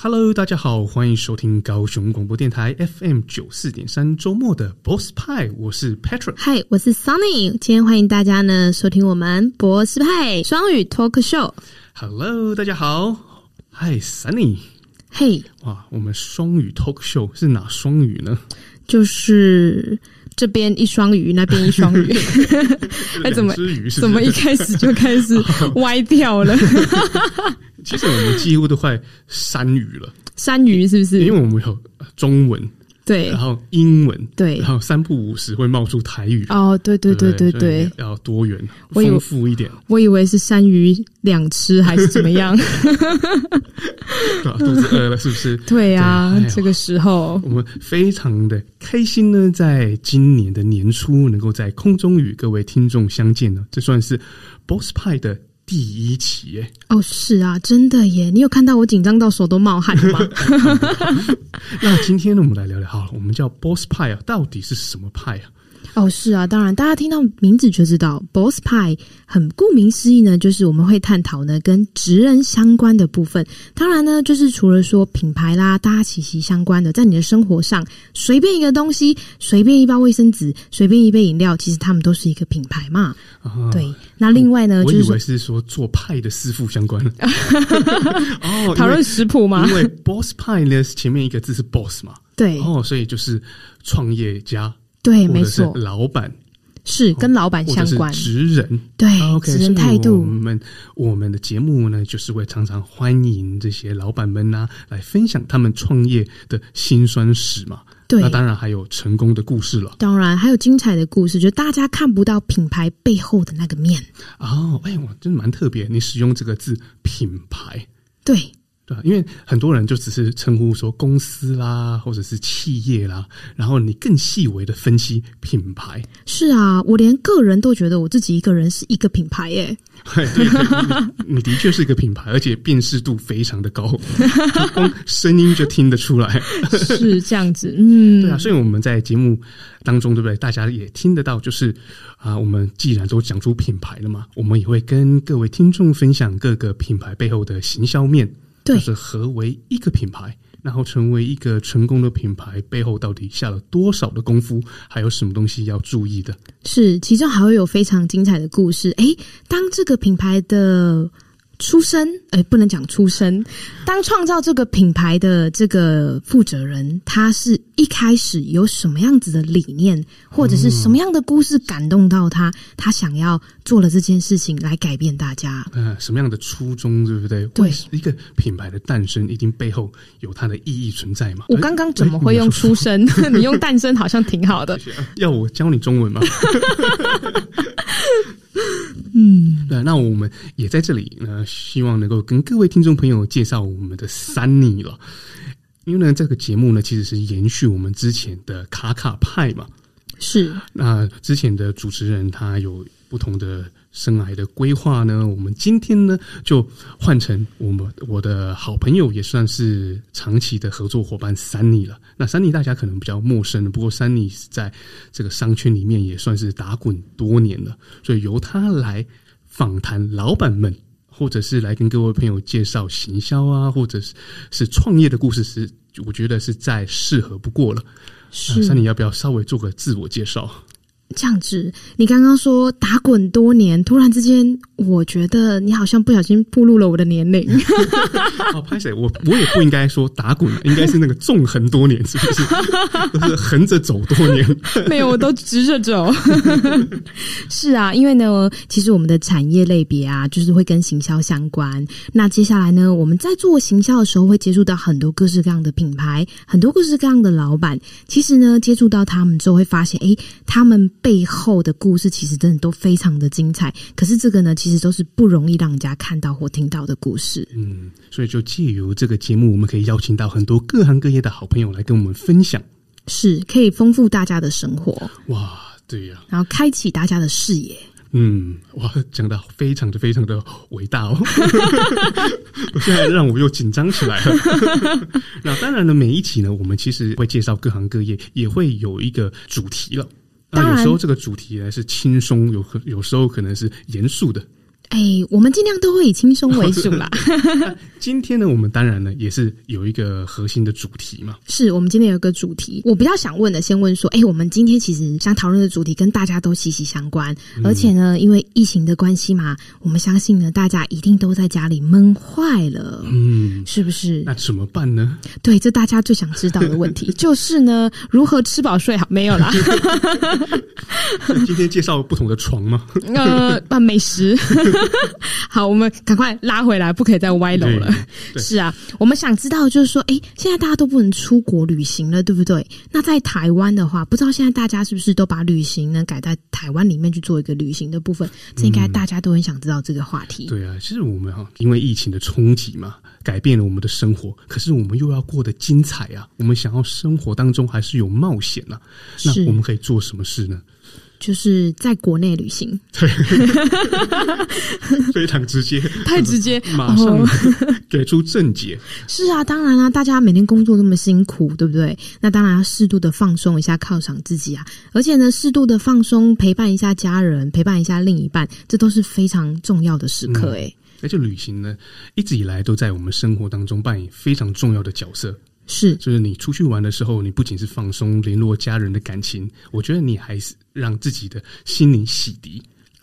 Hello，大家好，欢迎收听高雄广播电台 FM 九四点三周末的 Boss 派，我是 Patrick，嗨，我是 Sunny，今天欢迎大家呢收听我们博士派双语 Talk Show。Hello，大家好，嗨，Sunny，嘿，哇，我们双语 Talk Show 是哪双语呢？就是这边一双鱼，那边一双鱼，哎，怎么怎么一开始就开始 歪掉了？其实我们几乎都快三鱼了，三鱼是不是？因为我们有中文，对，然后英文，对，然后三不五时会冒出台语。哦，对对对对对，要多元丰富一点。我以为是三鱼两吃还是怎么样？肚子饿了是不是？对啊，这个时候我们非常的开心呢，在今年的年初能够在空中与各位听众相见呢，这算是 Boss 派的。第一期耶！哦，是啊，真的耶！你有看到我紧张到手都冒汗吗？那今天呢，我们来聊聊好了，我们叫 Boss 派啊，到底是什么派啊？哦，是啊，当然，大家听到名字就知道，Boss Pie 很顾名思义呢，就是我们会探讨呢跟职人相关的部分。当然呢，就是除了说品牌啦，大家息息相关的，在你的生活上，随便一个东西，随便一包卫生纸，随便一杯饮料，其实他们都是一个品牌嘛。啊、对，那另外呢，我就是我以为是说做派的师傅相关的 哦，讨论食谱吗？因为 Boss Pie 呢，前面一个字是 Boss 嘛，对，哦，所以就是创业家。对，没错，老板是跟老板相关，职人对，职人态度。我们我们的节目呢，就是会常常欢迎这些老板们呐，来分享他们创业的辛酸史嘛。对，那当然还有成功的故事了，当然还有精彩的故事，就大家看不到品牌背后的那个面。哦，哎，我真的蛮特别，你使用这个字“品牌”，对。对，因为很多人就只是称呼说公司啦，或者是企业啦，然后你更细微的分析品牌。是啊，我连个人都觉得我自己一个人是一个品牌耶。对，对，对，你，你的确是一个品牌，而且辨识度非常的高，光声音就听得出来。是这样子，嗯，对啊，所以我们在节目当中，对不对？大家也听得到，就是啊，我们既然都讲出品牌了嘛，我们也会跟各位听众分享各个品牌背后的行销面。就是何为一个品牌，然后成为一个成功的品牌背后到底下了多少的功夫，还有什么东西要注意的？是，其中还会有非常精彩的故事。诶，当这个品牌的。出身，哎，不能讲出身。当创造这个品牌的这个负责人，他是一开始有什么样子的理念，或者是什么样的故事感动到他，他想要做了这件事情来改变大家。嗯，什么样的初衷，对不对？对，一个品牌的诞生，一定背后有它的意义存在嘛。我刚刚怎么会用出生？你用诞生好像挺好的。要我教你中文吗？嗯，对，那我们也在这里呢，希望能够跟各位听众朋友介绍我们的 Sunny 了。因为呢，这个节目呢，其实是延续我们之前的卡卡派嘛。是，那之前的主持人他有不同的生癌的规划呢，我们今天呢就换成我们我的好朋友，也算是长期的合作伙伴 Sunny 了。那 Sunny 大家可能比较陌生，不过 Sunny 在这个商圈里面也算是打滚多年了，所以由他来访谈老板们，或者是来跟各位朋友介绍行销啊，或者是是创业的故事，是我觉得是再适合不过了。是，Sunny 要不要稍微做个自我介绍？这样子，你刚刚说打滚多年，突然之间，我觉得你好像不小心暴露了我的年龄。好，拍谁，我我也不应该说打滚，应该是那个纵横多年，是不是？都是横着走多年。没有，我都直着走。是啊，因为呢，其实我们的产业类别啊，就是会跟行销相关。那接下来呢，我们在做行销的时候，会接触到很多各式各样的品牌，很多各式各样的老板。其实呢，接触到他们之后，会发现，哎，他们。背后的故事其实真的都非常的精彩，可是这个呢，其实都是不容易让人家看到或听到的故事。嗯，所以就借由这个节目，我们可以邀请到很多各行各业的好朋友来跟我们分享，是可以丰富大家的生活。哇，对呀，然后开启大家的视野。嗯，哇，讲的非常的非常的伟大哦！我现在让我又紧张起来了。那当然呢，每一期呢，我们其实会介绍各行各业，也会有一个主题了。那有时候这个主题呢是轻松，有有时候可能是严肃的。哎，我们尽量都会以轻松为主啦。今天呢，我们当然呢也是有一个核心的主题嘛。是我们今天有一个主题，我比较想问的，先问说，哎，我们今天其实想讨论的主题跟大家都息息相关，嗯、而且呢，因为疫情的关系嘛，我们相信呢，大家一定都在家里闷坏了，嗯，是不是？那怎么办呢？对，这大家最想知道的问题 就是呢，如何吃饱睡好？没有啦。今天介绍不同的床吗？呃，啊，美食。好，我们赶快拉回来，不可以再歪楼了。是啊，我们想知道，就是说，哎，现在大家都不能出国旅行了，对不对？那在台湾的话，不知道现在大家是不是都把旅行呢改在台湾里面去做一个旅行的部分？这应该大家都很想知道这个话题。嗯、对啊，其实我们哈，因为疫情的冲击嘛，改变了我们的生活，可是我们又要过得精彩啊！我们想要生活当中还是有冒险啊，那我们可以做什么事呢？就是在国内旅行，对，非常直接，太直接，马上给出正解。是啊，当然啊，大家每天工作那么辛苦，对不对？那当然要适度的放松一下，犒赏自己啊。而且呢，适度的放松，陪伴一下家人，陪伴一下另一半，这都是非常重要的时刻。哎，而且旅行呢，一直以来都在我们生活当中扮演非常重要的角色。是，就是你出去玩的时候，你不仅是放松、联络家人的感情，我觉得你还是让自己的心灵洗涤、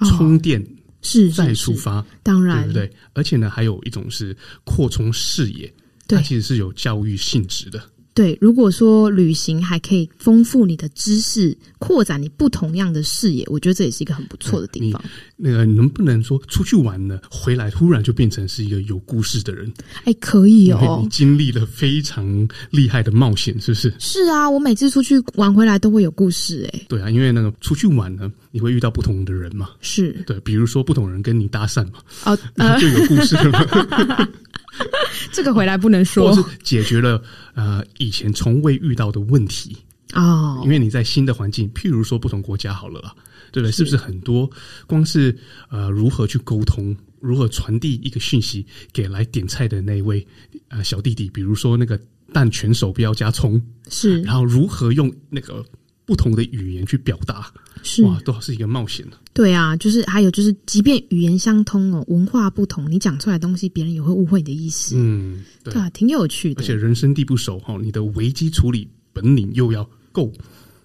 充电，哦、是，是，是再出发。当然，对不对？而且呢，还有一种是扩充视野，对，它其实是有教育性质的。对，如果说旅行还可以丰富你的知识，扩展你不同样的视野，我觉得这也是一个很不错的地方。那个能不能说出去玩呢？回来突然就变成是一个有故事的人？哎，可以哦。你经历了非常厉害的冒险，是不是？是啊，我每次出去玩回来都会有故事。哎，对啊，因为那个出去玩呢，你会遇到不同的人嘛。是对，比如说不同人跟你搭讪嘛，哦，那就有故事了嘛。这个回来不能说，或是解决了呃以前从未遇到的问题哦，因为你在新的环境，譬如说不同国家好了啦，对不对？是不是很多光是呃如何去沟通，如何传递一个讯息给来点菜的那位呃小弟弟，比如说那个蛋全手不要加葱，是，然后如何用那个。不同的语言去表达，是哇，都是一个冒险。对啊，就是还有就是，即便语言相通哦，文化不同，你讲出来的东西，别人也会误会你的意思。嗯，对，对啊，挺有趣的。而且人生地不熟哈，你的危机处理本领又要够。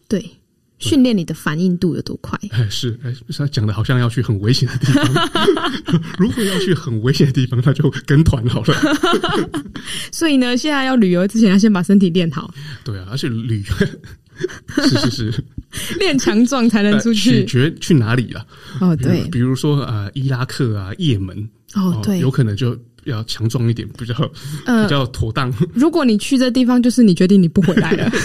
对，训练你的反应度有多快？哎，是哎，他讲的好像要去很危险的地方。如果要去很危险的地方，那就跟团好了。所以呢，现在要旅游之前，要先把身体练好。对啊，而且旅游。是是是，练强壮才能出去。取决去哪里了？哦，对，比如说呃，伊拉克啊，也门。哦，对，有可能就要强壮一点，比较比较妥当。如果你去这地方，就是你决定你不回来了。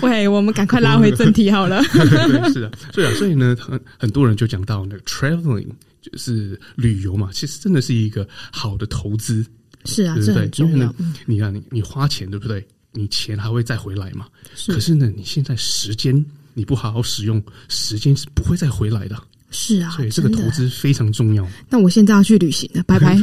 喂，我们赶快拉回正题好了。对，是啊，所以啊，所以呢，很很多人就讲到那个 traveling，就是旅游嘛，其实真的是一个好的投资。是啊，对不对？因为呢，你看你你花钱，对不对？你钱还会再回来吗？是。可是呢，你现在时间你不好好使用，时间是不会再回来的。是啊，所以这个投资非常重要。那我现在要去旅行了，拜拜。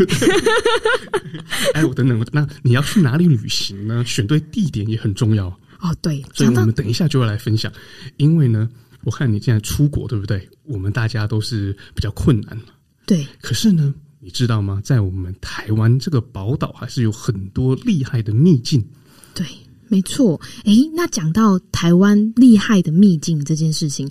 哎，我等等，那你要去哪里旅行呢？选对地点也很重要。哦，对，所以我们等一下就会来分享。因为呢，我看你现在出国，对不对？我们大家都是比较困难。对。可是呢，你知道吗？在我们台湾这个宝岛，还是有很多厉害的秘境。对。没错，诶，那讲到台湾厉害的秘境这件事情，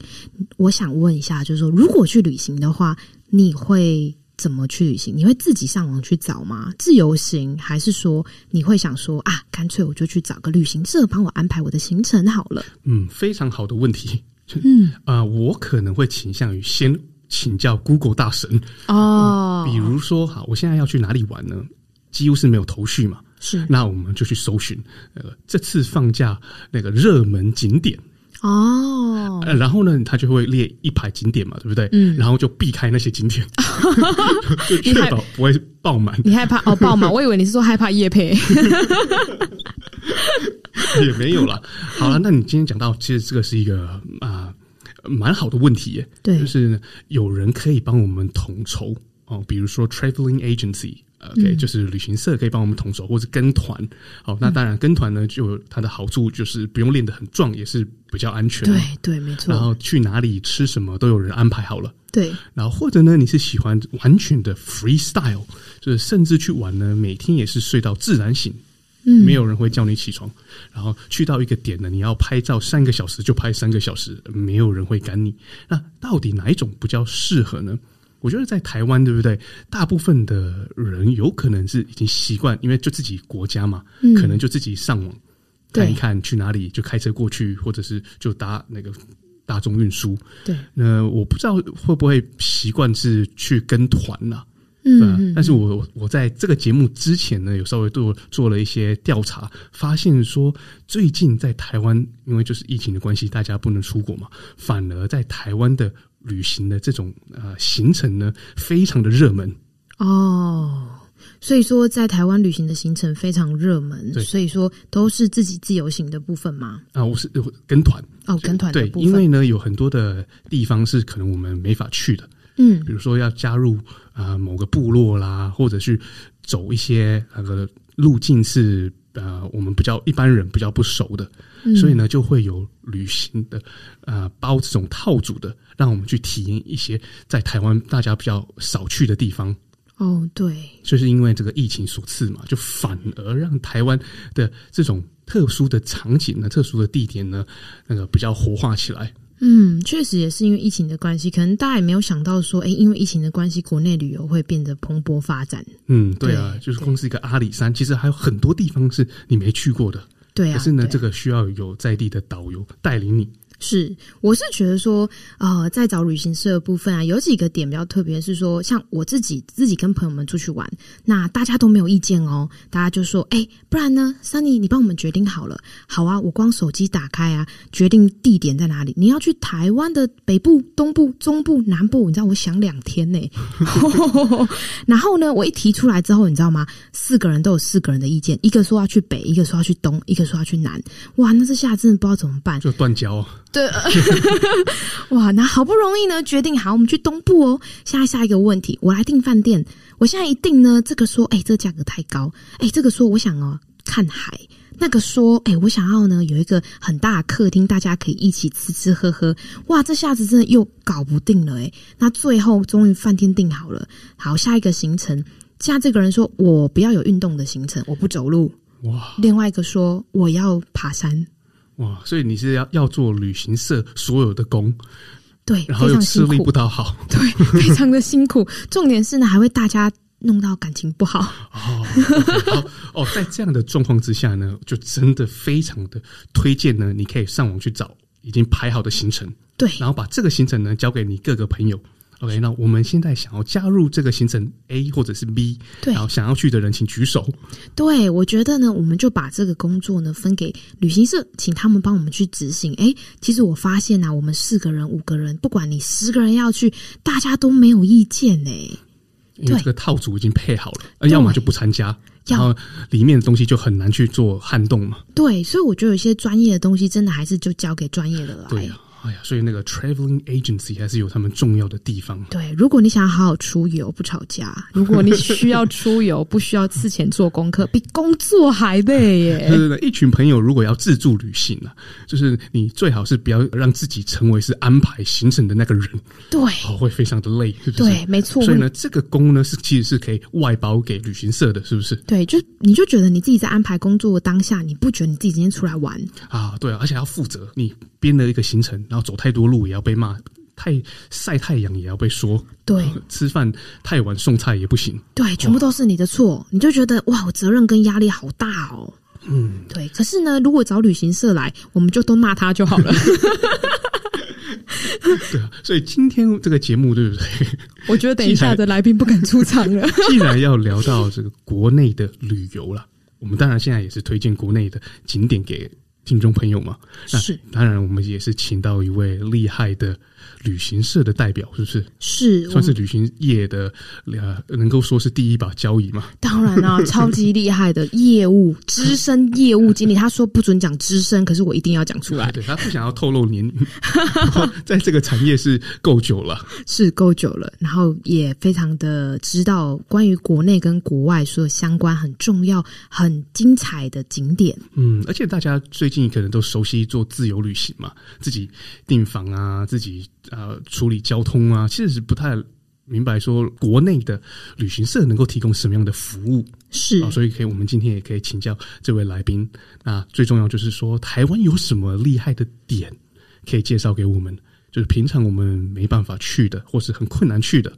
我想问一下，就是说，如果去旅行的话，你会怎么去旅行？你会自己上网去找吗？自由行，还是说你会想说啊，干脆我就去找个旅行社帮我安排我的行程好了？嗯，非常好的问题。嗯啊、呃，我可能会倾向于先请教 Google 大神哦、嗯，比如说，好，我现在要去哪里玩呢？几乎是没有头绪嘛。是，那我们就去搜寻，呃，这次放假那个热门景点哦，呃，然后呢，他就会列一排景点嘛，对不对？嗯，然后就避开那些景点，就确保不会爆满。你害怕哦爆满？我以为你是说害怕夜配，也没有啦。好了，那你今天讲到，其实这个是一个啊、呃、蛮好的问题耶，对，就是有人可以帮我们统筹哦，比如说 traveling agency。OK，就是旅行社可以帮我们统筹，或者跟团。好，那当然跟团呢，就它的好处就是不用练得很壮，也是比较安全。对对，没错。然后去哪里吃什么都有人安排好了。对。然后或者呢，你是喜欢完全的 freestyle，就是甚至去玩呢，每天也是睡到自然醒，嗯，没有人会叫你起床。然后去到一个点呢，你要拍照三个小时就拍三个小时，没有人会赶你。那到底哪一种比较适合呢？我觉得在台湾，对不对？大部分的人有可能是已经习惯，因为就自己国家嘛，嗯、可能就自己上网看一看去哪里，就开车过去，或者是就搭那个大众运输。对，那我不知道会不会习惯是去跟团呢、啊？嗯，但是我我在这个节目之前呢，有稍微做做了一些调查，发现说最近在台湾，因为就是疫情的关系，大家不能出国嘛，反而在台湾的。旅行的这种呃行程呢，非常的热门哦。所以说，在台湾旅行的行程非常热门。所以说都是自己自由行的部分吗？啊，我是跟团哦，跟团。对，因为呢，有很多的地方是可能我们没法去的。嗯，比如说要加入啊、呃、某个部落啦，或者去走一些那个路径是呃我们比较一般人比较不熟的。所以呢，就会有旅行的，呃，包这种套组的，让我们去体验一些在台湾大家比较少去的地方。哦，对，就是因为这个疫情所赐嘛，就反而让台湾的这种特殊的场景呢、特殊的地点呢，那个比较活化起来。嗯，确实也是因为疫情的关系，可能大家也没有想到说，哎，因为疫情的关系，国内旅游会变得蓬勃发展。嗯，对啊，对就是光是一个阿里山，其实还有很多地方是你没去过的。对啊，可是呢，这个需要有在地的导游带领你。是，我是觉得说，呃，在找旅行社的部分啊，有几个点比较特别，是说，像我自己自己跟朋友们出去玩，那大家都没有意见哦，大家就说，哎，不然呢，Sunny，你帮我们决定好了，好啊，我光手机打开啊，决定地点在哪里，你要去台湾的北部、东部、中部、南部，你知道，我想两天呢，然后呢，我一提出来之后，你知道吗？四个人都有四个人的意见，一个说要去北，一个说要去东，一个说要去南，哇，那这下真的不知道怎么办，就断交。对，哇，那好不容易呢，决定好，我们去东部哦。下下一个问题，我来订饭店。我现在一定呢，这个说，哎，这个价格太高。哎，这个说，我想哦，看海。那个说，哎，我想要呢，有一个很大的客厅，大家可以一起吃吃喝喝。哇，这下子真的又搞不定了哎。那最后终于饭店订好了。好，下一个行程，现在这个人说我不要有运动的行程，我不走路。哇，另外一个说我要爬山。哇，所以你是要要做旅行社所有的工，对，然后又吃力不讨好，对，非常的辛苦。重点是呢，还会大家弄到感情不好。哦，okay, 好哦，在这样的状况之下呢，就真的非常的推荐呢，你可以上网去找已经排好的行程，对，然后把这个行程呢交给你各个朋友。OK，那我们现在想要加入这个行程 A 或者是 B，对，然后想要去的人请举手。对，我觉得呢，我们就把这个工作呢分给旅行社，请他们帮我们去执行。哎，其实我发现呢、啊，我们四个人、五个人，不管你十个人要去，大家都没有意见呢。因为这个套组已经配好了，要么就不参加，然后里面的东西就很难去做撼动嘛。对，所以我觉得有些专业的东西，真的还是就交给专业的来。对啊。哎呀，所以那个 traveling agency 还是有他们重要的地方。对，如果你想要好好出游不吵架，如果你需要出游不需要事前做功课，比工作还累耶。对对对，一群朋友如果要自助旅行啊，就是你最好是不要让自己成为是安排行程的那个人。对，哦，会非常的累，是不是？对，没错。所以呢，这个工呢是其实是可以外包给旅行社的，是不是？对，就你就觉得你自己在安排工作的当下，你不觉得你自己今天出来玩啊？对啊，而且要负责你编了一个行程。然后走太多路也要被骂，太晒太阳也要被说，对，吃饭太晚送菜也不行，对，全部都是你的错，你就觉得哇，我责任跟压力好大哦，嗯，对。可是呢，如果找旅行社来，我们就都骂他就好了。对啊，所以今天这个节目对不对？我觉得等一下的来宾不敢出场了。既然 要聊到这个国内的旅游了，我们当然现在也是推荐国内的景点给。听众朋友嘛。是，当然我们也是请到一位厉害的。旅行社的代表是不是？是，算是旅行业的呃，能够说是第一把交椅吗？当然啊，超级厉害的业务资深业务经理，他说不准讲资深，可是我一定要讲出来。对，他不想要透露年龄，在 这个产业是够久了，是够久了，然后也非常的知道关于国内跟国外所有相关很重要、很精彩的景点。嗯，而且大家最近可能都熟悉做自由旅行嘛，自己订房啊，自己。呃，处理交通啊，其实是不太明白说国内的旅行社能够提供什么样的服务，是啊，所以可以，我们今天也可以请教这位来宾。那最重要就是说，台湾有什么厉害的点可以介绍给我们？就是平常我们没办法去的，或是很困难去的。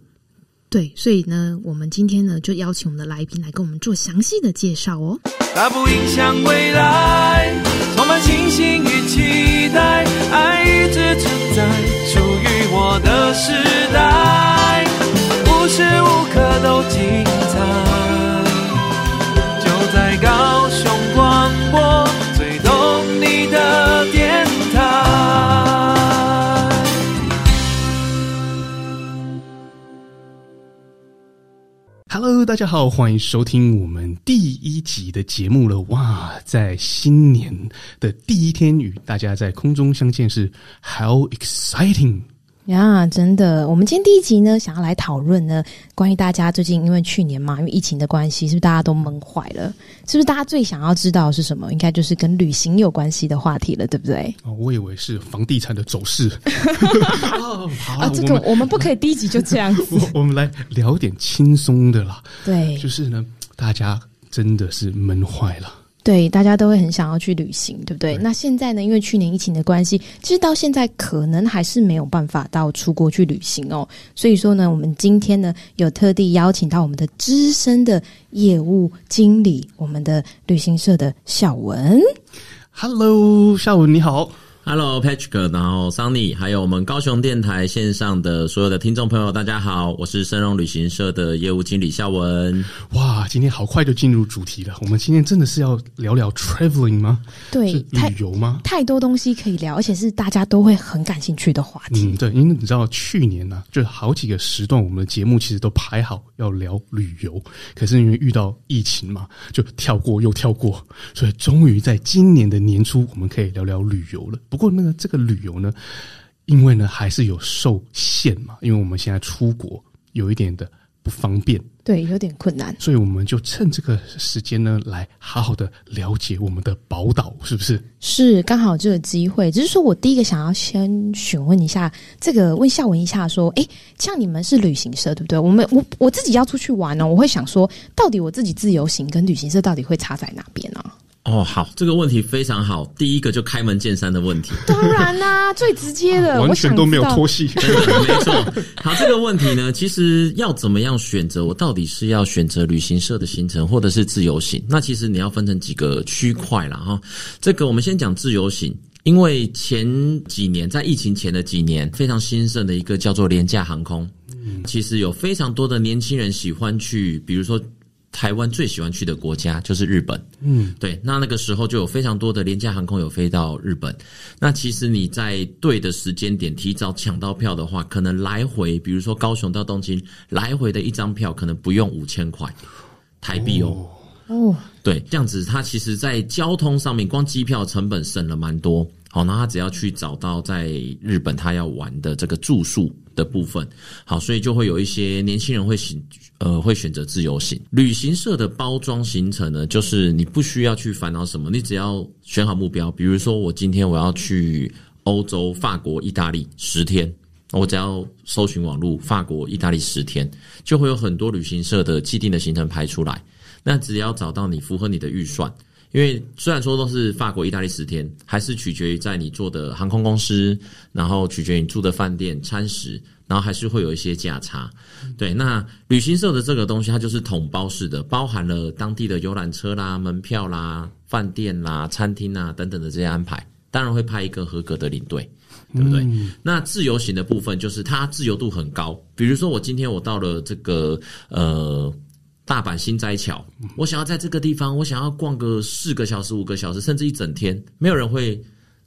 对，所以呢，我们今天呢就邀请我们的来宾来跟我们做详细的介绍哦。它不影响未来，充满信心与期待，爱一直存在，属于我的时代，无时无刻都精大家好，欢迎收听我们第一集的节目了。哇，在新年的第一天与大家在空中相见是 How exciting！呀，yeah, 真的，我们今天第一集呢，想要来讨论呢，关于大家最近因为去年嘛，因为疫情的关系，是不是大家都闷坏了？是不是大家最想要知道的是什么？应该就是跟旅行有关系的话题了，对不对？哦，我以为是房地产的走势。啊，这个我们，我们不可以第一集就这样子。我，我们来聊点轻松的啦。对，就是呢，大家真的是闷坏了。对，大家都会很想要去旅行，对不对？对。那现在呢？因为去年疫情的关系，其实到现在可能还是没有办法到出国去旅行哦。所以说呢，我们今天呢有特地邀请到我们的资深的业务经理，我们的旅行社的小文。Hello，小文你好。Hello，Patrick，然后 Sunny，还有我们高雄电台线上的所有的听众朋友，大家好，我是深荣旅行社的业务经理夏文。哇，今天好快就进入主题了，我们今天真的是要聊聊 traveling 吗？对，旅游吗？太，太多东西可以聊，而且是大家都会很感兴趣的话题。嗯，对，因为你知道去年呢、啊，就好几个时段，我们的节目其实都排好要聊旅游，可是因为遇到疫情嘛，就跳过又跳过，所以终于在今年的年初，我们可以聊聊旅游了。不过那个这个旅游呢，因为呢还是有受限嘛，因为我们现在出国有一点的不方便，对，有点困难，所以我们就趁这个时间呢，来好好的了解我们的宝岛，是不是？是，刚好这个机会。只是说我第一个想要先询问一下，这个问孝文一下，说，哎，像你们是旅行社，对不对？我们我我自己要出去玩呢，我会想说，到底我自己自由行跟旅行社到底会差在哪边呢？哦，好，这个问题非常好。第一个就开门见山的问题，当然啦、啊，最直接的，完全都没有拖戏，没错。好，这个问题呢，其实要怎么样选择？我到底是要选择旅行社的行程，或者是自由行？那其实你要分成几个区块啦。哈。这个我们先讲自由行，因为前几年在疫情前的几年非常兴盛的一个叫做廉价航空，嗯，其实有非常多的年轻人喜欢去，比如说。台湾最喜欢去的国家就是日本，嗯，对，那那个时候就有非常多的廉价航空有飞到日本。那其实你在对的时间点提早抢到票的话，可能来回，比如说高雄到东京来回的一张票，可能不用五千块台币哦。哦，对，这样子，它其实在交通上面，光机票成本省了蛮多。好，那他只要去找到在日本他要玩的这个住宿的部分，好，所以就会有一些年轻人会选，呃，会选择自由行。旅行社的包装行程呢，就是你不需要去烦恼什么，你只要选好目标，比如说我今天我要去欧洲，法国、意大利十天，我只要搜寻网络法国、意大利十天，就会有很多旅行社的既定的行程排出来。那只要找到你符合你的预算。因为虽然说都是法国、意大利十天，还是取决于在你做的航空公司，然后取决于你住的饭店、餐食，然后还是会有一些价差。对，那旅行社的这个东西，它就是统包式的，包含了当地的游览车啦、门票啦、饭店啦、餐厅啊等等的这些安排，当然会派一个合格的领队，对不对？嗯、那自由行的部分，就是它自由度很高。比如说，我今天我到了这个呃。大阪新斋桥，我想要在这个地方，我想要逛个四个小时、五个小时，甚至一整天，没有人会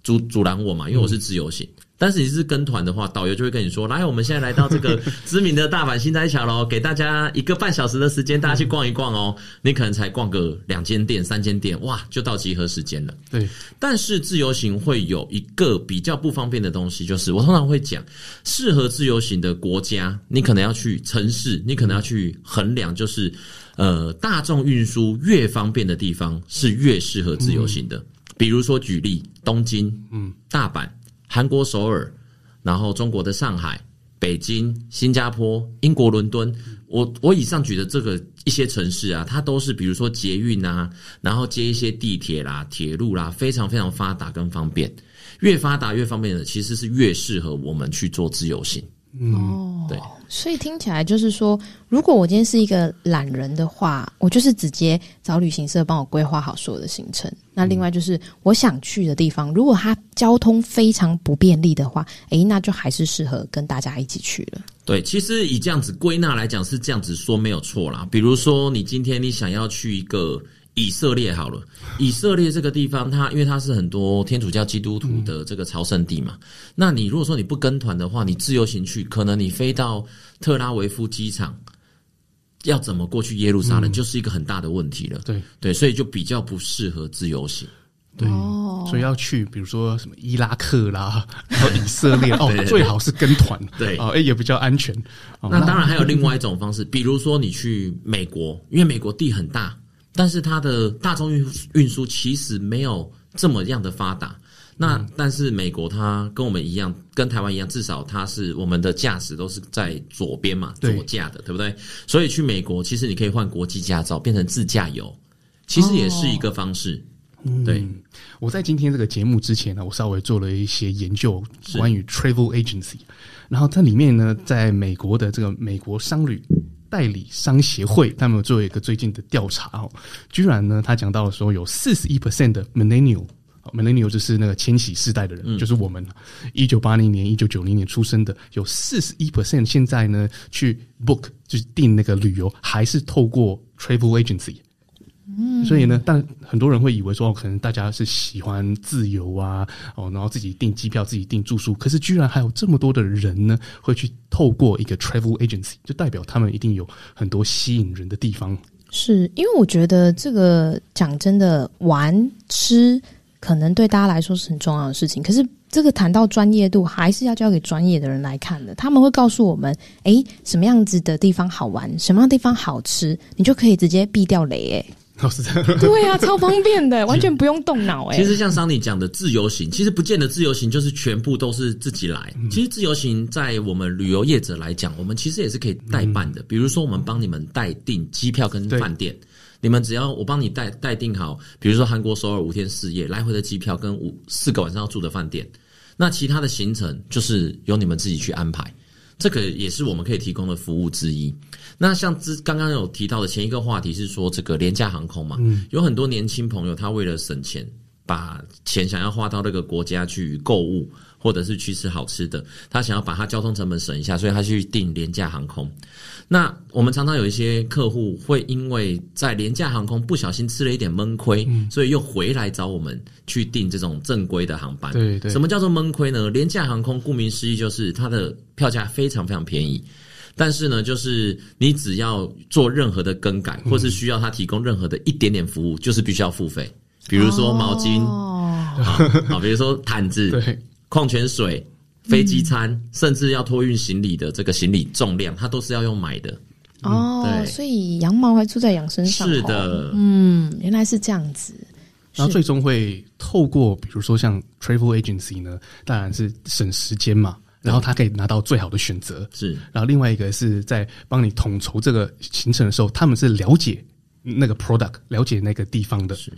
阻阻拦我嘛，因为我是自由行。但是你是跟团的话，导游就会跟你说：“来，我们现在来到这个 知名的大阪心斋桥喽，给大家一个半小时的时间，大家去逛一逛哦。你可能才逛个两间店、三间店，哇，就到集合时间了。”对。但是自由行会有一个比较不方便的东西，就是我通常会讲，适合自由行的国家，你可能要去城市，你可能要去衡量，就是呃，大众运输越方便的地方是越适合自由行的。比如说举例，东京，嗯，大阪。韩国首尔，然后中国的上海、北京、新加坡、英国伦敦，我我以上举的这个一些城市啊，它都是比如说捷运啊，然后接一些地铁啦、铁路啦，非常非常发达跟方便。越发达越方便的，其实是越适合我们去做自由行。嗯，对。所以听起来就是说，如果我今天是一个懒人的话，我就是直接找旅行社帮我规划好所有的行程。那另外就是我想去的地方，如果它交通非常不便利的话，诶，那就还是适合跟大家一起去了。对，其实以这样子归纳来讲，是这样子说没有错啦。比如说，你今天你想要去一个。以色列好了，以色列这个地方，它因为它是很多天主教基督徒的这个朝圣地嘛。那你如果说你不跟团的话，你自由行去，可能你飞到特拉维夫机场，要怎么过去耶路撒冷，就是一个很大的问题了。对对，所以就比较不适合自由行。对，所以要去，比如说什么伊拉克啦，然后以色列哦，最好是跟团，对哦，也比较安全。那当然还有另外一种方式，比如说你去美国，因为美国地很大。但是它的大众运运输其实没有这么样的发达。那但是美国它跟我们一样，跟台湾一样，至少它是我们的驾驶都是在左边嘛，左驾的，对不对？所以去美国其实你可以换国际驾照，变成自驾游，其实也是一个方式。哦、对、嗯，我在今天这个节目之前呢，我稍微做了一些研究，关于 travel agency，然后它里面呢，在美国的这个美国商旅。代理商协会他们做一个最近的调查哦，居然呢，他讲到说有四十一 percent 的 millennial，millennial 就是那个千禧世代的人，嗯、就是我们一九八零年、一九九零年出生的，有四十一 percent 现在呢去 book 就是订那个旅游，还是透过 travel agency。嗯，所以呢，但很多人会以为说，可能大家是喜欢自由啊，哦，然后自己订机票、自己订住宿，可是居然还有这么多的人呢，会去透过一个 travel agency，就代表他们一定有很多吸引人的地方。是因为我觉得这个讲真的，玩吃可能对大家来说是很重要的事情，可是这个谈到专业度，还是要交给专业的人来看的。他们会告诉我们，诶，什么样子的地方好玩，什么样的地方好吃，你就可以直接避掉雷，诶。哦，是这样。对啊，超方便的，完全不用动脑哎。其实像桑尼讲的自由行，其实不见得自由行就是全部都是自己来。其实自由行在我们旅游业者来讲，我们其实也是可以代办的。比如说，我们帮你们代订机票跟饭店，你们只要我帮你代代订好，比如说韩国首尔五天四夜来回的机票跟五四个晚上要住的饭店，那其他的行程就是由你们自己去安排。这个也是我们可以提供的服务之一。那像之刚刚有提到的前一个话题是说这个廉价航空嘛，嗯，有很多年轻朋友他为了省钱，把钱想要花到那个国家去购物，或者是去吃好吃的，他想要把他交通成本省一下，所以他去订廉价航空。那我们常常有一些客户会因为在廉价航空不小心吃了一点闷亏，嗯，所以又回来找我们去订这种正规的航班。对对，什么叫做闷亏呢？廉价航空顾名思义就是它的票价非常非常便宜。但是呢，就是你只要做任何的更改，或是需要他提供任何的一点点服务，就是必须要付费。比如说毛巾，好，比如说毯子，对，矿泉水、飞机餐，甚至要托运行李的这个行李重量，它都是要用买的。哦，对，所以羊毛还出在羊身上。是的，嗯，原来是这样子。然后最终会透过，比如说像 travel agency 呢，当然是省时间嘛。然后他可以拿到最好的选择，是。然后另外一个是在帮你统筹这个行程的时候，他们是了解那个 product，了解那个地方的。是。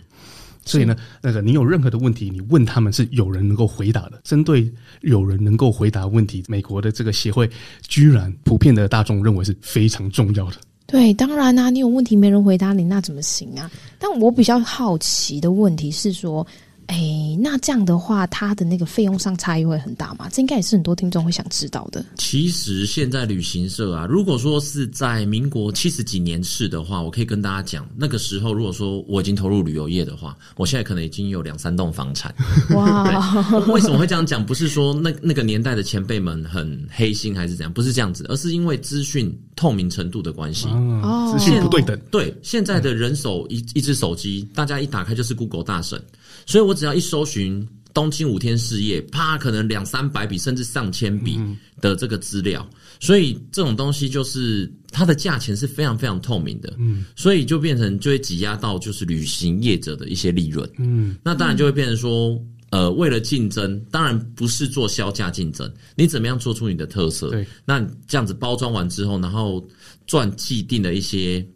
所以呢，那个你有任何的问题，你问他们是有人能够回答的。针对有人能够回答问题，美国的这个协会居然普遍的大众认为是非常重要的。对，当然啊，你有问题没人回答你，那怎么行啊？但我比较好奇的问题是说。哎，那这样的话，它的那个费用上差异会很大吗？这应该也是很多听众会想知道的。其实现在旅行社啊，如果说是在民国七十几年式的话，我可以跟大家讲，那个时候如果说我已经投入旅游业的话，我现在可能已经有两三栋房产。哇！为什么会这样讲？不是说那那个年代的前辈们很黑心还是怎样？不是这样子，而是因为资讯透明程度的关系。哦，资讯不对等。对，现在的人手一一只手机，大家一打开就是 Google 大神。所以我只要一搜寻东京五天四夜，啪，可能两三百笔甚至上千笔的这个资料，所以这种东西就是它的价钱是非常非常透明的，嗯，所以就变成就会挤压到就是旅行业者的一些利润，嗯，那当然就会变成说，呃，为了竞争，当然不是做销价竞争，你怎么样做出你的特色？对，那这样子包装完之后，然后赚既定的一些。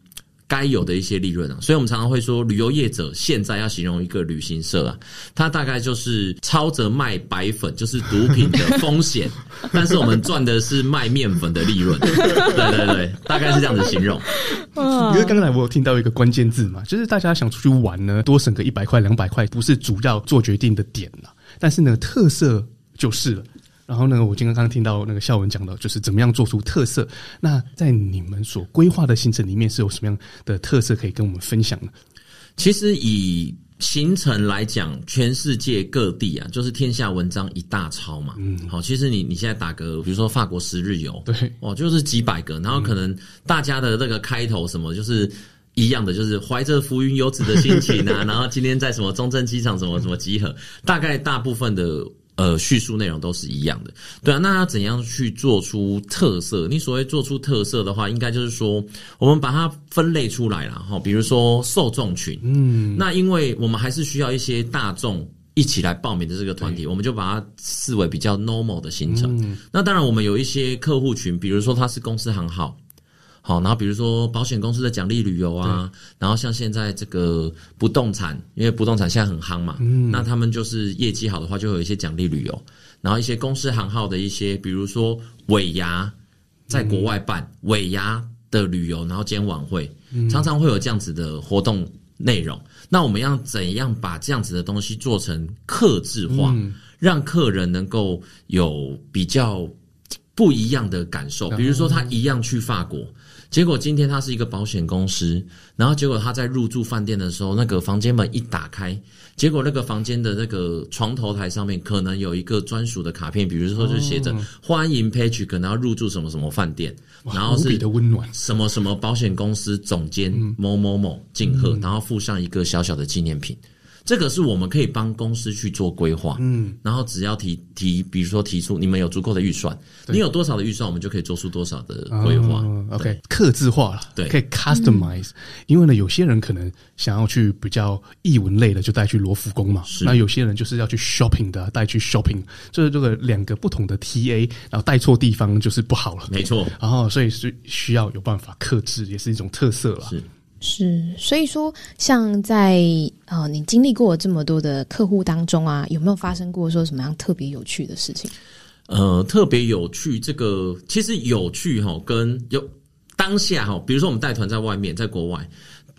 该有的一些利润啊，所以我们常常会说，旅游业者现在要形容一个旅行社啊，它大概就是操着卖白粉，就是毒品的风险，但是我们赚的是卖面粉的利润。对对对，大概是这样子形容。因为刚才我有听到一个关键字嘛，就是大家想出去玩呢，多省个一百块、两百块，不是主要做决定的点了，但是呢，特色就是了。然后呢，我今天刚刚听到那个孝文讲到，就是怎么样做出特色。那在你们所规划的行程里面，是有什么样的特色可以跟我们分享呢？其实以行程来讲，全世界各地啊，就是天下文章一大抄嘛。嗯，好，其实你你现在打个，比如说法国十日游，对，哦，就是几百个，然后可能大家的那个开头什么就是一样的，就是怀着浮云游子的心情啊，然后今天在什么中正机场什么什么集合，大概大部分的。呃，叙述内容都是一样的，对啊。那要怎样去做出特色？你所谓做出特色的话，应该就是说，我们把它分类出来了哈。比如说受众群，嗯，那因为我们还是需要一些大众一起来报名的这个团体，我们就把它视为比较 normal 的行程。嗯，那当然，我们有一些客户群，比如说他是公司行号。好，然后比如说保险公司的奖励旅游啊，然后像现在这个不动产，因为不动产现在很夯嘛，嗯，那他们就是业绩好的话，就会有一些奖励旅游，然后一些公司行号的一些，比如说尾牙，在国外办尾牙的旅游，然后兼晚会，常常会有这样子的活动内容。那我们要怎样把这样子的东西做成客制化，让客人能够有比较不一样的感受？比如说他一样去法国。结果今天他是一个保险公司，然后结果他在入住饭店的时候，那个房间门一打开，结果那个房间的那个床头台上面可能有一个专属的卡片，比如说就写着“欢迎 Patrick”，然后入住什么什么饭店，然后是的温暖，什么什么保险公司总监某某某敬贺，然后附上一个小小的纪念品。这个是我们可以帮公司去做规划，嗯，然后只要提提，比如说提出你们有足够的预算，你有多少的预算，我们就可以做出多少的规划。哦、OK，刻字化了，对，可以 customize、嗯。因为呢，有些人可能想要去比较艺文类的，就带去罗浮宫嘛。是。那有些人就是要去 shopping 的，带去 shopping，就是这个两个不同的 TA，然后带错地方就是不好了。没错。然后所以是需要有办法克制，也是一种特色了。是。是，所以说，像在呃，你经历过这么多的客户当中啊，有没有发生过说什么样特别有趣的事情？呃，特别有趣，这个其实有趣哈，跟有当下哈，比如说我们带团在外面，在国外。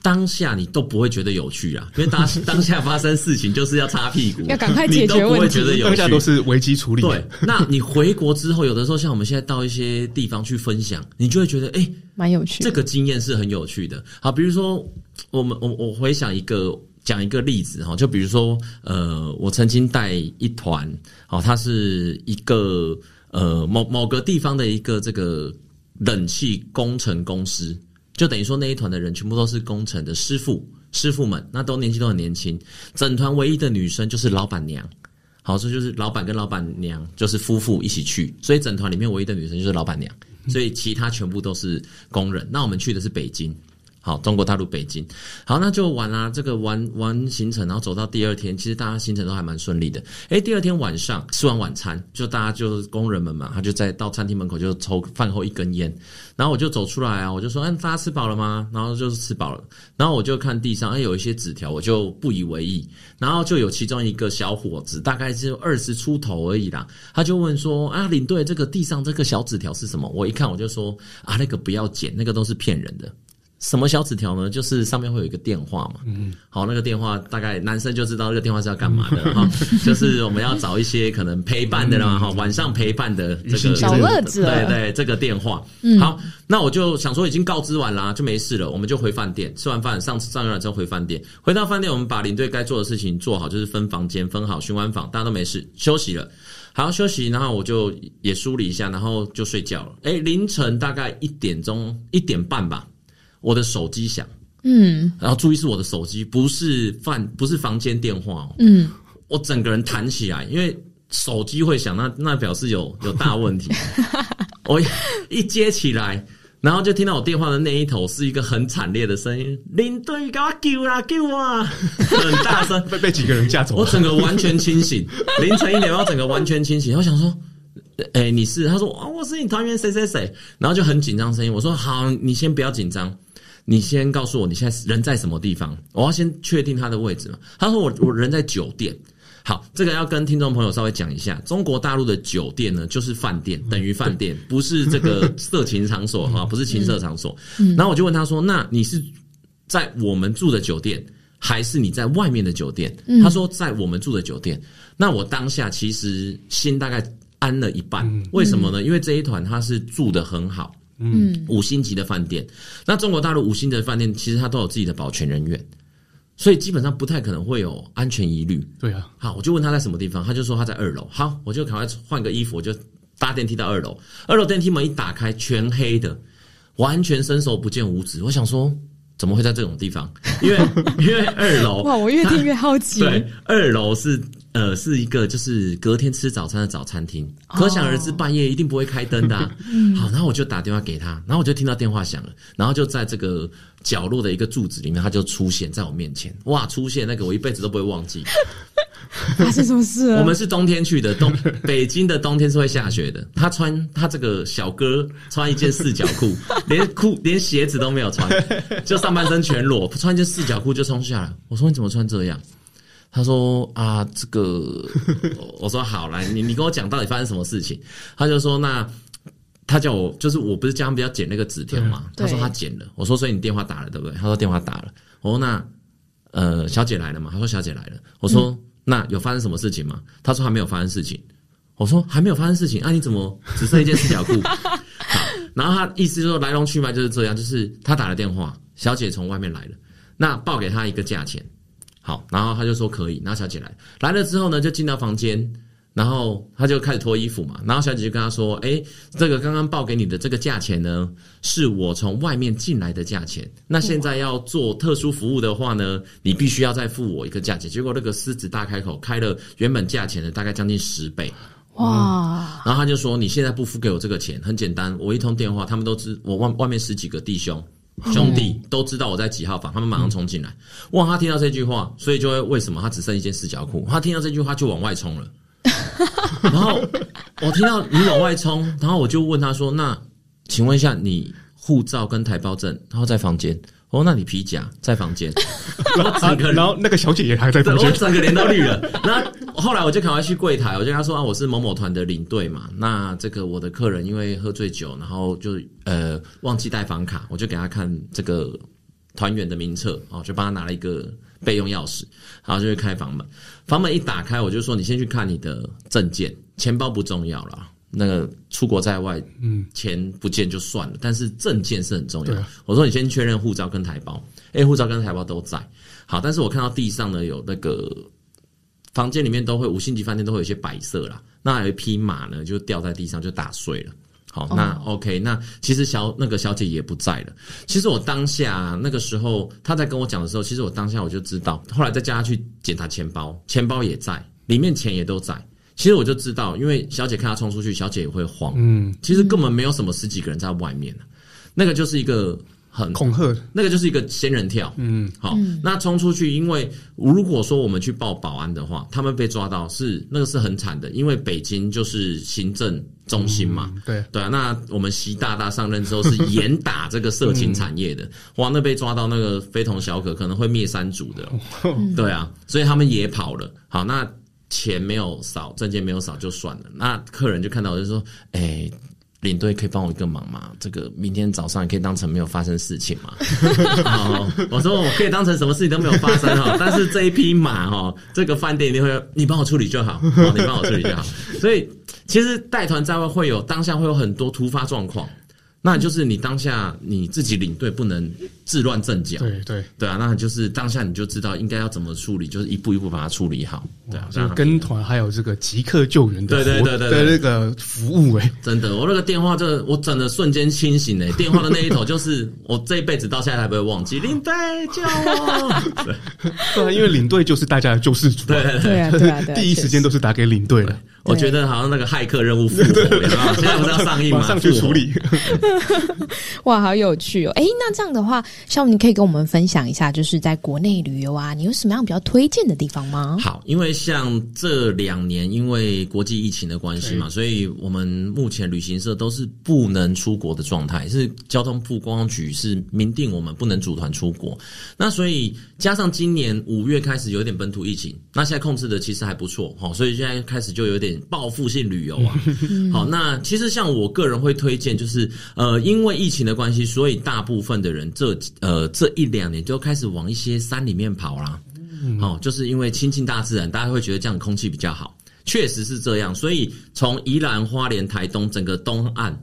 当下你都不会觉得有趣啊，因为当当下发生事情就是要擦屁股，要赶快解决问题，你都不会觉得有趣，当下都是危机处理。对，那你回国之后，有的时候像我们现在到一些地方去分享，你就会觉得哎，蛮、欸、有趣，这个经验是很有趣的。好，比如说我们我我回想一个讲一个例子哈，就比如说呃，我曾经带一团，哦，它是一个呃某某个地方的一个这个冷气工程公司。就等于说那一团的人全部都是工程的师傅，师傅们那都年纪都很年轻，整团唯一的女生就是老板娘，好，这就是老板跟老板娘就是夫妇一起去，所以整团里面唯一的女生就是老板娘，所以其他全部都是工人。那我们去的是北京。好，中国大陆北京，好，那就玩啊，这个玩玩行程，然后走到第二天，其实大家行程都还蛮顺利的。诶，第二天晚上吃完晚餐，就大家就是工人们嘛，他就在到餐厅门口就抽饭后一根烟，然后我就走出来啊，我就说，嗯，大家吃饱了吗？然后就是吃饱了，然后我就看地上，哎，有一些纸条，我就不以为意，然后就有其中一个小伙子，大概只有二十出头而已啦，他就问说，啊，领队，这个地上这个小纸条是什么？我一看我就说，啊，那个不要捡，那个都是骗人的。什么小纸条呢？就是上面会有一个电话嘛。嗯，好，那个电话大概男生就知道那个电话是要干嘛的 哈，就是我们要找一些可能陪伴的啦哈，晚上陪伴的这个小乐子。对对，这个电话。嗯，好，那我就想说已经告知完啦，就没事了，我们就回饭店。吃完饭上上完之后回饭店，回到饭店我们把领队该做的事情做好，就是分房间分好，巡完房大家都没事，休息了。好，休息，然后我就也梳理一下，然后就睡觉了。哎，凌晨大概一点钟一点半吧。我的手机响，嗯，然后注意是我的手机，不是饭，不是房间电话哦，嗯，我整个人弹起来，因为手机会响，那那表示有有大问题。我一接起来，然后就听到我电话的那一头是一个很惨烈的声音：“领队，给我救啊，救我啊！”很大声，被被几个人架走。我整个完全清醒，凌晨一点，我整个完全清醒。我想说，哎、欸，你是？他说：“啊，我是你团员谁谁谁。”然后就很紧张声音。我说：“好，你先不要紧张。”你先告诉我你现在人在什么地方？我要先确定他的位置嘛。他说我我人在酒店。好，这个要跟听众朋友稍微讲一下，中国大陆的酒店呢，就是饭店，等于饭店，不是这个色情场所哈，不是情色场所。然后我就问他说：“那你是在我们住的酒店，还是你在外面的酒店？”他说在我们住的酒店。那我当下其实心大概安了一半。为什么呢？因为这一团他是住的很好。嗯，五星级的饭店，那中国大陆五星的饭店其实它都有自己的保全人员，所以基本上不太可能会有安全疑虑。对啊，好，我就问他在什么地方，他就说他在二楼。好，我就赶快换个衣服，我就搭电梯到二楼。二楼电梯门一打开，全黑的，完全伸手不见五指。我想说，怎么会在这种地方？因为因为二楼 哇，我越听越好奇。对，二楼是。呃，是一个就是隔天吃早餐的早餐厅，可想而知半夜一定不会开灯的啊。好，然后我就打电话给他，然后我就听到电话响了，然后就在这个角落的一个柱子里面，他就出现在我面前。哇，出现那个我一辈子都不会忘记。发生什么事？我们是冬天去的，冬 北京的冬天是会下雪的。他穿他这个小哥穿一件四角裤，连裤连鞋子都没有穿，就上半身全裸，穿一件四角裤就冲下来。我说你怎么穿这样？他说啊，这个，我说好来，你你跟我讲到底发生什么事情？他就说那他叫我就是我不是叫他们要剪那个纸条嘛？他说他剪了。我说所以你电话打了对不对？他说电话打了。我说那呃小姐来了嘛？他说小姐来了。我说、嗯、那有发生什么事情吗？他说还没有发生事情。我说还没有发生事情，啊你怎么只剩一件四角裤？好，然后他意思就是说来龙去脉就是这样，就是他打了电话，小姐从外面来了，那报给他一个价钱。好，然后他就说可以，然后小姐来来了之后呢，就进到房间，然后他就开始脱衣服嘛，然后小姐就跟他说：“哎，这个刚刚报给你的这个价钱呢，是我从外面进来的价钱。那现在要做特殊服务的话呢，你必须要再付我一个价钱。结果那个狮子大开口，开了原本价钱的大概将近十倍。哇！然后他就说：你现在不付给我这个钱，很简单，我一通电话，他们都知我外外面十几个弟兄。”兄弟都知道我在几号房，他们马上冲进来。哇，他听到这句话，所以就会为什么他只剩一件四角裤？他听到这句话就往外冲了。然后我听到你往外冲，然后我就问他说：“那请问一下，你护照跟台胞证，然后在房间？”哦，那你皮夹在房间，然后整个，然后那个小姐也还在房间，我整个脸都绿了。那后来我就赶快去柜台，我就跟他说啊，我是某某团的领队嘛。那这个我的客人因为喝醉酒，然后就呃忘记带房卡，我就给他看这个团员的名册哦，就帮他拿了一个备用钥匙，然后就去开房门。房门一打开，我就说你先去看你的证件，钱包不重要了。那个出国在外，嗯，钱不见就算了，嗯、但是证件是很重要。啊、我说你先确认护照跟台胞，哎，护照跟台胞都在。好，但是我看到地上呢有那个房间里面都会五星级饭店都会有一些摆设啦，那有一匹马呢就掉在地上就打碎了。好，那 OK，那其实小那个小姐也不在了。其实我当下那个时候她在跟我讲的时候，其实我当下我就知道，后来再叫她去检查钱包，钱包也在，里面钱也都在。其实我就知道，因为小姐看她冲出去，小姐也会慌。嗯，其实根本没有什么十几个人在外面，那个就是一个很恐吓，那个就是一个仙人跳。嗯，好，那冲出去，因为如果说我们去报保安的话，他们被抓到是那个是很惨的，因为北京就是行政中心嘛。嗯、对对啊，那我们习大大上任之后是严打这个色情产业的，嗯、哇，那被抓到那个非同小可，可能会灭三族的。嗯、对啊，所以他们也跑了。好，那。钱没有少，证件没有少就算了。那客人就看到我就说：“哎、欸，领队可以帮我一个忙吗？这个明天早上可以当成没有发生事情嘛。我说我可以当成什么事情都没有发生哈，但是这一匹马哈，这个饭店一定会你帮我处理就好，你帮我处理就好。所以其实带团在外会有当下会有很多突发状况。那就是你当下你自己领队不能自乱阵脚，对对。对啊，那就是当下你就知道应该要怎么处理，就是一步一步把它处理好，对啊。就跟团还有这个即刻救援的，对对对对的那个服务哎，真的，我那个电话，这我整的瞬间清醒哎，电话的那一头就是我这一辈子到现在还不会忘记，领队救我，对啊，因为领队就是大家的救世主，对对啊对啊，第一时间都是打给领队的。我觉得好像那个骇客任务复活，现在不是要上映吗？马上去处理。哇，好有趣哦！哎，那这样的话，像你可以跟我们分享一下，就是在国内旅游啊，你有什么样比较推荐的地方吗？好，因为像这两年因为国际疫情的关系嘛，所以我们目前旅行社都是不能出国的状态，是交通部观光局是明定我们不能组团出国。那所以加上今年五月开始有点本土疫情，那现在控制的其实还不错哈，所以现在开始就有点。报复性旅游啊，好，那其实像我个人会推荐，就是呃，因为疫情的关系，所以大部分的人这呃这一两年就开始往一些山里面跑啦。好，就是因为亲近大自然，大家会觉得这样空气比较好，确实是这样。所以从宜兰花莲台东整个东岸，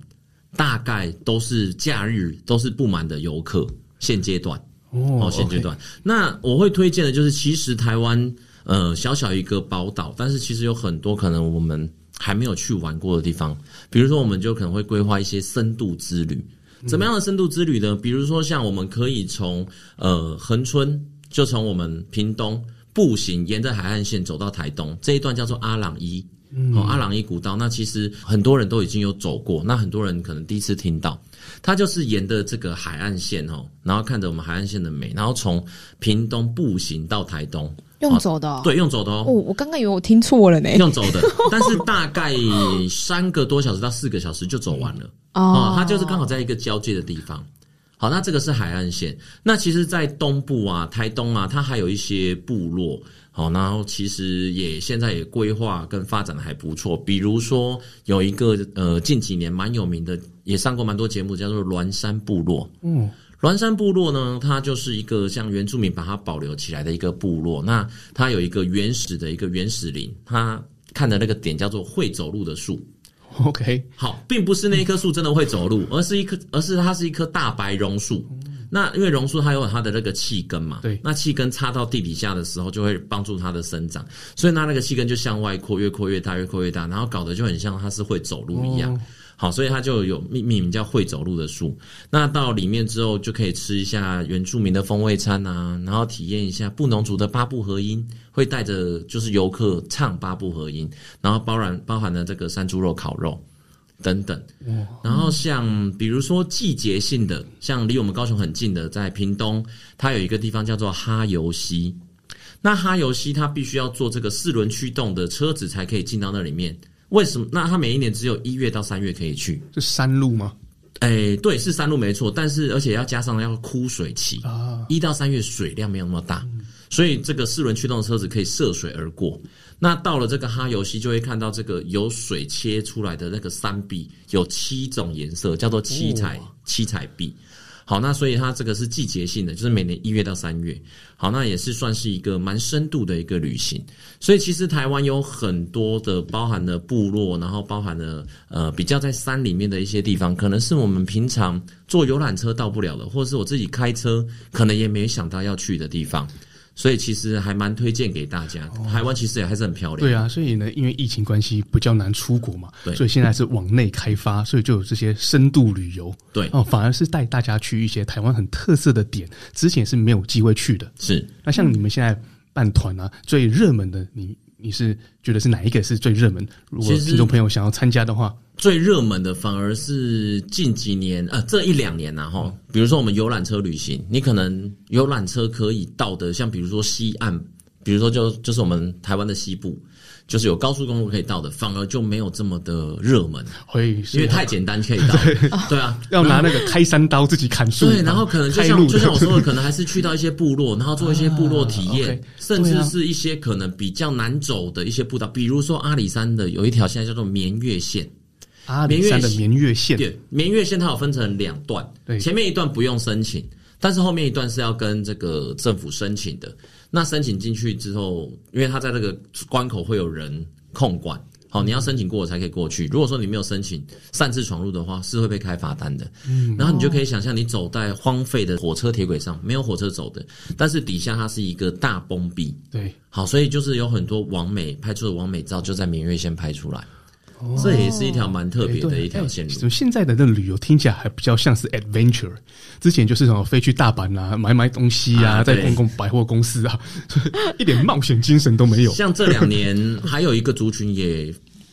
大概都是假日都是不满的游客。现阶段哦，现阶段，那我会推荐的就是，其实台湾。呃，小小一个宝岛，但是其实有很多可能我们还没有去玩过的地方。比如说，我们就可能会规划一些深度之旅。怎么样的深度之旅呢？比如说，像我们可以从呃恒春，就从我们屏东步行沿着海岸线走到台东这一段叫做阿朗伊，哦，阿朗伊古道。那其实很多人都已经有走过，那很多人可能第一次听到，它就是沿着这个海岸线哦，然后看着我们海岸线的美，然后从屏东步行到台东。用走的、哦哦，对，用走的哦。哦，我刚刚以为我听错了呢。用走的，但是大概三个多小时到四个小时就走完了。哦，哦，它就是刚好在一个交界的地方。好，那这个是海岸线。那其实，在东部啊，台东啊，它还有一些部落。好，然后其实也现在也规划跟发展的还不错。比如说有一个呃，近几年蛮有名的，也上过蛮多节目，叫做鸾山部落。嗯。鸾山部落呢，它就是一个像原住民把它保留起来的一个部落。那它有一个原始的一个原始林，它看的那个点叫做会走路的树。OK，好，并不是那一棵树真的会走路，而是一棵，而是它是一棵大白榕树。那因为榕树它有它的那个气根嘛，对，那气根插到地底下的时候，就会帮助它的生长，所以它那个气根就向外扩，越扩越大，越扩越大，然后搞得就很像它是会走路一样。好，所以它就有命名叫会走路的树。那到里面之后，就可以吃一下原住民的风味餐啊，然后体验一下布农族的八部合音，会带着就是游客唱八部合音，然后包含包含了这个山猪肉烤肉等等。然后像比如说季节性的，像离我们高雄很近的，在屏东，它有一个地方叫做哈游溪。那哈游溪它必须要坐这个四轮驱动的车子才可以进到那里面。为什么？那他每一年只有一月到三月可以去，是山路吗？哎、欸，对，是山路没错，但是而且要加上要枯水期啊，一到三月水量没有那么大，嗯、所以这个四轮驱动的车子可以涉水而过。那到了这个哈游溪，就会看到这个由水切出来的那个山壁，有七种颜色，叫做七彩、哦、七彩壁。好，那所以它这个是季节性的，就是每年一月到三月。好，那也是算是一个蛮深度的一个旅行。所以其实台湾有很多的包含了部落，然后包含了呃比较在山里面的一些地方，可能是我们平常坐游览车到不了的，或者是我自己开车可能也没想到要去的地方。所以其实还蛮推荐给大家。台湾其实也还是很漂亮。对啊，所以呢，因为疫情关系比较难出国嘛，对，所以现在是往内开发，所以就有这些深度旅游。对哦，反而是带大家去一些台湾很特色的点，之前是没有机会去的。是，那像你们现在办团啊，最热门的你。你是觉得是哪一个是最热门？如果听众朋友想要参加的话，最热门的反而是近几年呃这一两年呐哈，比如说我们游览车旅行，你可能游览车可以到的，像比如说西岸，比如说就就是我们台湾的西部。就是有高速公路可以到的，反而就没有这么的热门，会因为太简单可以到。对，对啊，要拿那个开山刀自己砍树。对，然后可能就像就像我说的，可能还是去到一些部落，然后做一些部落体验，甚至是一些可能比较难走的一些步道，比如说阿里山的有一条现在叫做绵月线。阿里山的明月线，对，明月线它有分成两段，对，前面一段不用申请，但是后面一段是要跟这个政府申请的。那申请进去之后，因为它在这个关口会有人控管。好，你要申请过才可以过去。如果说你没有申请，擅自闯入的话，是会被开罚单的。嗯，然后你就可以想象，你走在荒废的火车铁轨上，没有火车走的，但是底下它是一个大崩壁。对，好，所以就是有很多网美拍出的网美照，就在明月线拍出来。这也是一条蛮特别的一条线路。怎么现在的那旅游听起来还比较像是 adventure？之前就是什么飞去大阪啊，买买东西啊，啊在公共百货公司啊，一点冒险精神都没有。像这两年还有一个族群也。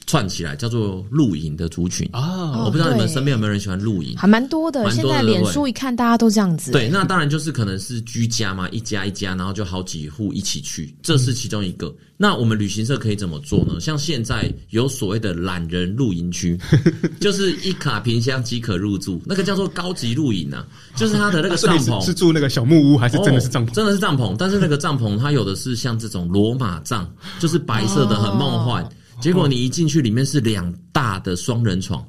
串起来叫做露营的族群啊！我不知道你们身边有没有人喜欢露营，还蛮多的。现在脸书一看，大家都这样子。对，那当然就是可能是居家嘛，一家一家，然后就好几户一起去，这是其中一个。那我们旅行社可以怎么做呢？像现在有所谓的懒人露营区，就是一卡平箱即可入住，那个叫做高级露营啊，就是它的那个 帐篷是住那个小木屋还是真的是帐篷？真的是帐篷，但是那个帐篷它有的是像这种罗马帐，就是白色的，很梦幻。结果你一进去，里面是两大的双人床。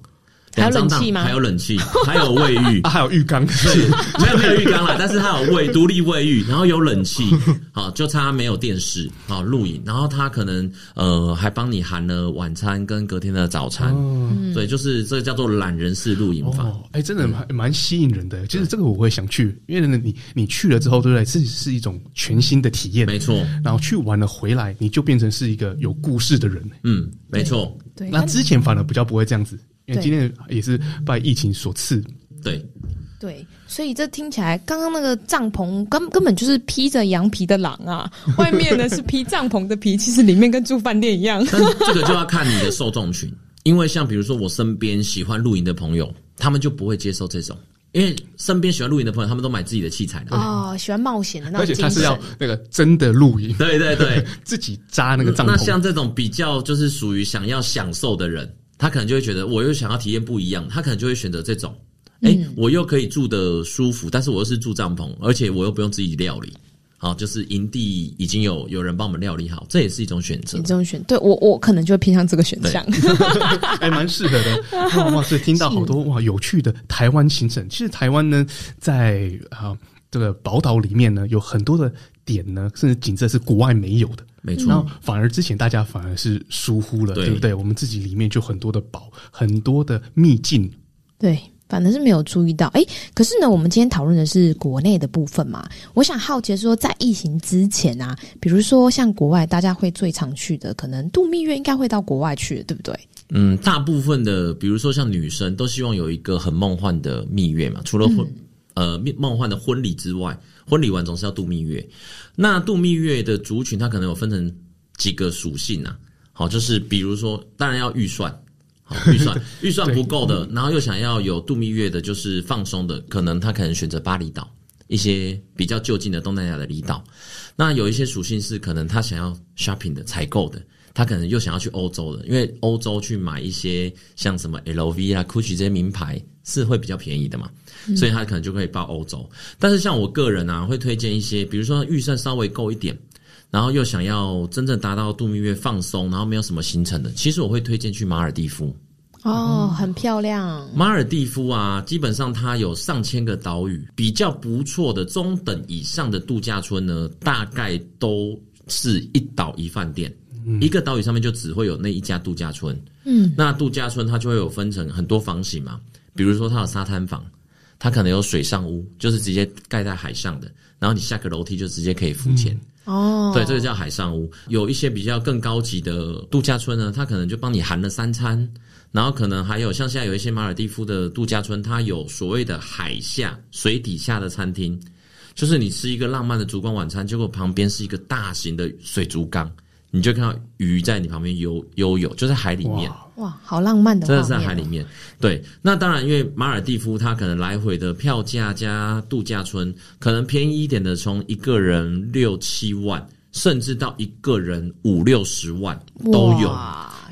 还有冷气吗？还有冷气，还有卫浴，啊、还有浴缸。对，没有没有浴缸啦，但是它有卫独立卫浴，然后有冷气，好，就差没有电视，好录影，然后它可能呃还帮你含了晚餐跟隔天的早餐，嗯、对，就是这个叫做懒人式露营法。哎、哦欸，真的蛮蛮吸引人的。其实这个我会想去，因为呢，你你去了之后，对不对？是是一种全新的体验，没错。然后去完了回来，你就变成是一个有故事的人。嗯，没错。对，那之前反而比较不会这样子。因为今天也是拜疫情所赐，对对，所以这听起来，刚刚那个帐篷根根本就是披着羊皮的狼啊，外面呢是披帐篷的皮，其实里面跟住饭店一样。但这个就要看你的受众群，因为像比如说我身边喜欢露营的朋友，他们就不会接受这种，因为身边喜欢露营的朋友，他们都买自己的器材的哦，喜欢冒险的那种，而且他是要那个真的露营，对对对，自己扎那个帐篷。那像这种比较就是属于想要享受的人。他可能就会觉得，我又想要体验不一样，他可能就会选择这种，哎、欸，我又可以住得舒服，但是我又是住帐篷，而且我又不用自己料理，好，就是营地已经有有人帮我们料理好，这也是一种选择。这种选，对我我可能就会偏向这个选项，还 蛮适合的。哇哇，所以听到好多 哇有趣的台湾行程。其实台湾呢，在啊这个宝岛里面呢，有很多的点呢，甚至景色是国外没有的。没错，然后反而之前大家反而是疏忽了，对，对不对？我们自己里面就很多的宝，很多的秘境，对，反正是没有注意到。哎，可是呢，我们今天讨论的是国内的部分嘛。我想好奇说，在疫情之前啊，比如说像国外，大家会最常去的，可能度蜜月应该会到国外去，对不对？嗯，大部分的，比如说像女生，都希望有一个很梦幻的蜜月嘛，除了婚、嗯、呃梦幻的婚礼之外。婚礼完总是要度蜜月，那度蜜月的族群，它可能有分成几个属性啊。好，就是比如说，当然要预算，好 预算预算不够的，然后又想要有度蜜月的，就是放松的，可能他可能选择巴厘岛。一些比较就近的东南亚的离岛。那有一些属性是可能他想要 shopping 的采购的，他可能又想要去欧洲了，因为欧洲去买一些像什么 LV 啊、GUCCI 这些名牌是会比较便宜的嘛。所以他可能就可以报欧洲，但是像我个人啊，会推荐一些，比如说预算稍微够一点，然后又想要真正达到度蜜月放松，然后没有什么行程的，其实我会推荐去马尔地夫。哦，很漂亮。马尔地夫啊，基本上它有上千个岛屿，比较不错的中等以上的度假村呢，大概都是一岛一饭店，一个岛屿上面就只会有那一家度假村。嗯，那度假村它就会有分成很多房型嘛，比如说它有沙滩房。它可能有水上屋，就是直接盖在海上的，然后你下个楼梯就直接可以浮潜。哦、嗯，对，这个叫海上屋。有一些比较更高级的度假村呢，它可能就帮你含了三餐，然后可能还有像现在有一些马尔蒂夫的度假村，它有所谓的海下水底下的餐厅，就是你吃一个浪漫的烛光晚餐，结果旁边是一个大型的水族缸。你就看到鱼在你旁边游游泳，就在海里面。哇，好浪漫的，真的是在海里面。对，那当然，因为马尔蒂夫它可能来回的票价加度假村，可能便宜一点的，从一个人六七万，甚至到一个人五六十万都有。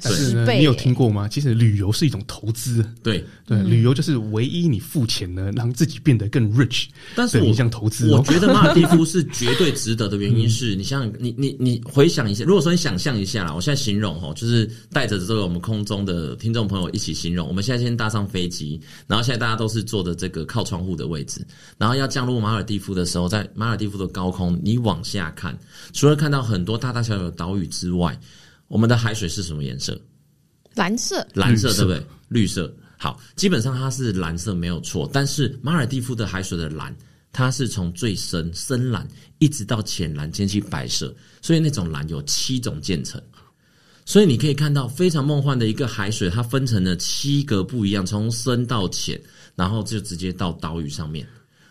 但是呢，你有听过吗？其实旅游是一种投资，对。对，旅游就是唯一你付钱呢，让自己变得更 rich。但是我一项投资，我觉得马尔蒂夫是绝对值得的原因是，你像你你你回想一下，如果说你想象一下啦，我现在形容哦，就是带着这个我们空中的听众朋友一起形容，我们现在先搭上飞机，然后现在大家都是坐的这个靠窗户的位置，然后要降落马尔蒂夫的时候，在马尔蒂夫的高空，你往下看，除了看到很多大大小小的岛屿之外，我们的海水是什么颜色？蓝色，蓝色对不对？绿色。好，基本上它是蓝色没有错，但是马尔蒂夫的海水的蓝，它是从最深深蓝一直到浅蓝，兼具白色，所以那种蓝有七种渐层。所以你可以看到非常梦幻的一个海水，它分成了七个不一样，从深到浅，然后就直接到岛屿上面。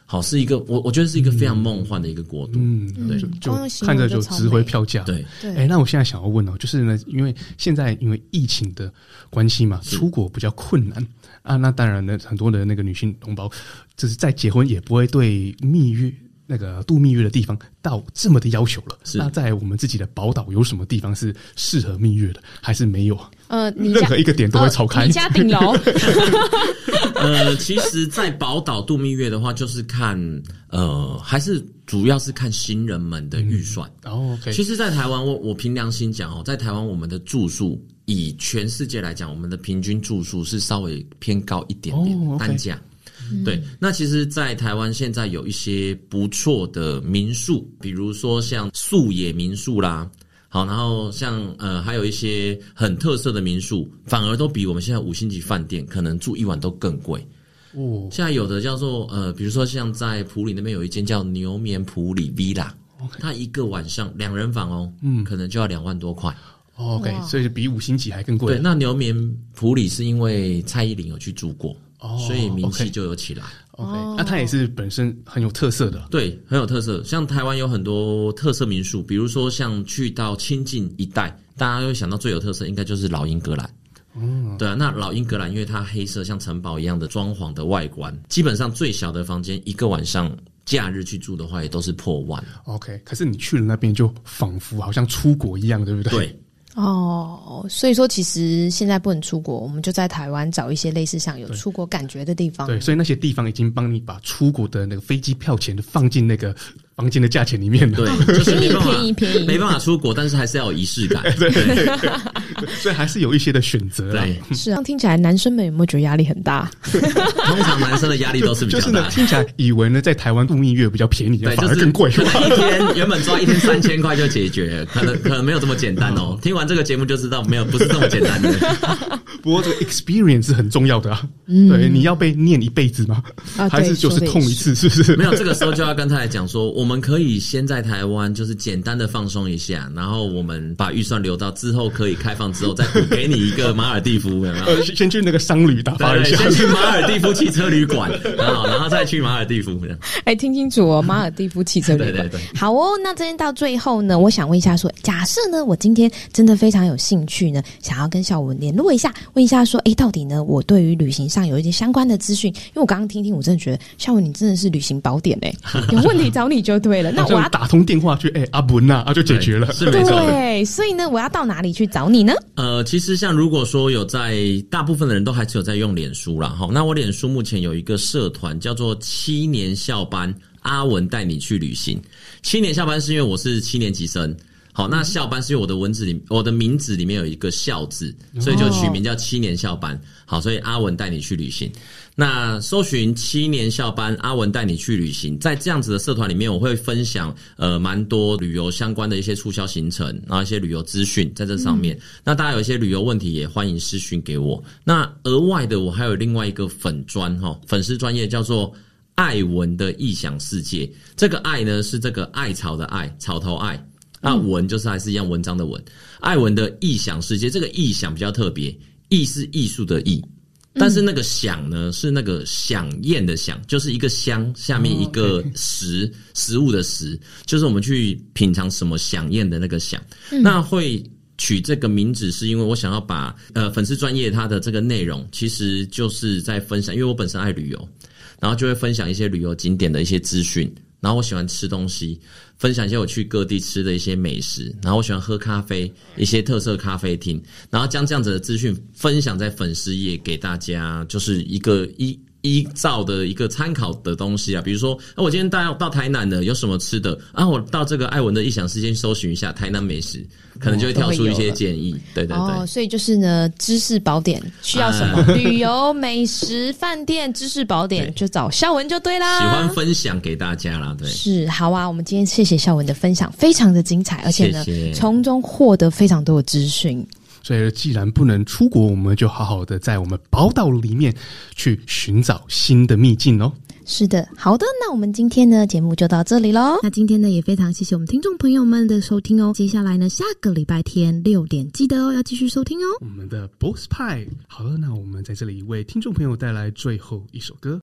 好，是一个我我觉得是一个非常梦幻的一个国度，嗯，对，就看着就值回票价，对对。哎，那我现在想要问哦，就是呢，因为现在因为疫情的关系嘛，出国比较困难啊，那当然呢，很多的那个女性同胞，就是在结婚也不会对蜜月。那个度蜜月的地方到这么的要求了，是那在我们自己的宝岛有什么地方是适合蜜月的，还是没有？呃，你任何一个点都会超开。你家顶楼。呃，其实，在宝岛度蜜月的话，就是看呃，还是主要是看新人们的预算。哦。其实，在台湾，我我凭良心讲哦，在台湾，我们的住宿以全世界来讲，我们的平均住宿是稍微偏高一点点，oh, okay. 对，那其实，在台湾现在有一些不错的民宿，比如说像素野民宿啦，好，然后像呃，还有一些很特色的民宿，反而都比我们现在五星级饭店可能住一晚都更贵。哦，现在有的叫做呃，比如说像在普里那边有一间叫牛眠普里 Villa，它一个晚上两人房哦，嗯，可能就要两万多块。OK，所以比五星级还更贵。对，那牛眠普里是因为蔡依林有去住过。哦，所以名气就有起来。OK，那它也是本身很有特色的。对，很有特色。像台湾有很多特色民宿，比如说像去到清境一带，大家会想到最有特色，应该就是老英格兰。嗯，对啊。那老英格兰，因为它黑色像城堡一样的装潢的外观，基本上最小的房间一个晚上假日去住的话，也都是破万。OK，可是你去了那边，就仿佛好像出国一样，对不对？对。哦，所以说其实现在不能出国，我们就在台湾找一些类似像有出国感觉的地方。对，所以那些地方已经帮你把出国的那个飞机票钱放进那个。房间的价钱里面的，对，就是没办法便宜便宜，没办法出国，但是还是要有仪式感，对，对，对，所以还是有一些的选择。对，是啊，听起来男生们有没有觉得压力很大？通常男生的压力都是比较大。就是呢，听起来以为呢，在台湾度蜜月比较便宜，反而更贵。可能一天原本抓一天三千块就解决，可能可能没有这么简单哦。听完这个节目就知道，没有不是这么简单的。不过这个 experience 是很重要的啊，对，你要被念一辈子吗？还是就是痛一次？是不是？没有，这个时候就要跟他来讲说，我们可以先。在台湾就是简单的放松一下，然后我们把预算留到之后可以开放之后，再补给你一个马尔地夫，有没有？呃，先去那个商旅打发一下，先去马尔地夫汽车旅馆，然后然后再去马尔地夫。哎，听清楚哦，马尔地夫汽车旅馆。对对对，好哦。那今天到最后呢，我想问一下说，说假设呢，我今天真的非常有兴趣呢，想要跟小文联络一下，问一下说，哎，到底呢，我对于旅行上有一些相关的资讯，因为我刚刚听听，我真的觉得孝文你真的是旅行宝典哎，有问题找你就对了。那我要。打通电话去，哎、欸，阿文呐，啊，就解决了，是没错。对，所以呢，我要到哪里去找你呢？呃，其实像如果说有在，大部分的人都还是有在用脸书啦。哈。那我脸书目前有一个社团叫做七年校班，阿文带你去旅行。七年校班是因为我是七年级生，好，那校班是因为我的文字里，我的名字里面有一个校字，所以就取名叫七年校班。好，所以阿文带你去旅行。那搜寻七年校班，阿文带你去旅行，在这样子的社团里面，我会分享呃蛮多旅游相关的一些促销行程，然后一些旅游资讯在这上面。嗯、那大家有一些旅游问题，也欢迎私讯给我。那额外的，我还有另外一个粉专哈，粉丝专业叫做艾文的异想世界。这个爱呢是这个艾草的艾，草头艾。那文就是还是一样文章的文。艾文的异想世界，这个异想比较特别，艺是艺术的艺。但是那个想呢，是那个想宴的想，就是一个香下面一个食食物的食，就是我们去品尝什么想宴的那个想。那会取这个名字，是因为我想要把呃粉丝专业它的这个内容，其实就是在分享，因为我本身爱旅游，然后就会分享一些旅游景点的一些资讯。然后我喜欢吃东西，分享一些我去各地吃的一些美食，然后我喜欢喝咖啡，一些特色咖啡厅，然后将这样子的资讯分享在粉丝页给大家，就是一个一。依照的一个参考的东西啊，比如说，啊，我今天到到台南的有什么吃的啊？我到这个艾文的异想世界搜寻一下台南美食，可能就会跳出一些建议。对对对，哦，所以就是呢，知识宝典需要什么？啊、旅游、美食、饭店、知识宝典，就找孝文就对啦。喜欢分享给大家啦，对，是好啊。我们今天谢谢孝文的分享，非常的精彩，而且呢，谢谢从中获得非常多的资讯。所以，既然不能出国，我们就好好的在我们宝岛里面去寻找新的秘境哦。是的，好的，那我们今天呢，节目就到这里喽。那今天呢，也非常谢谢我们听众朋友们的收听哦。接下来呢，下个礼拜天六点，记得哦，要继续收听哦。我们的 Boss 派，好了，那我们在这里为听众朋友带来最后一首歌。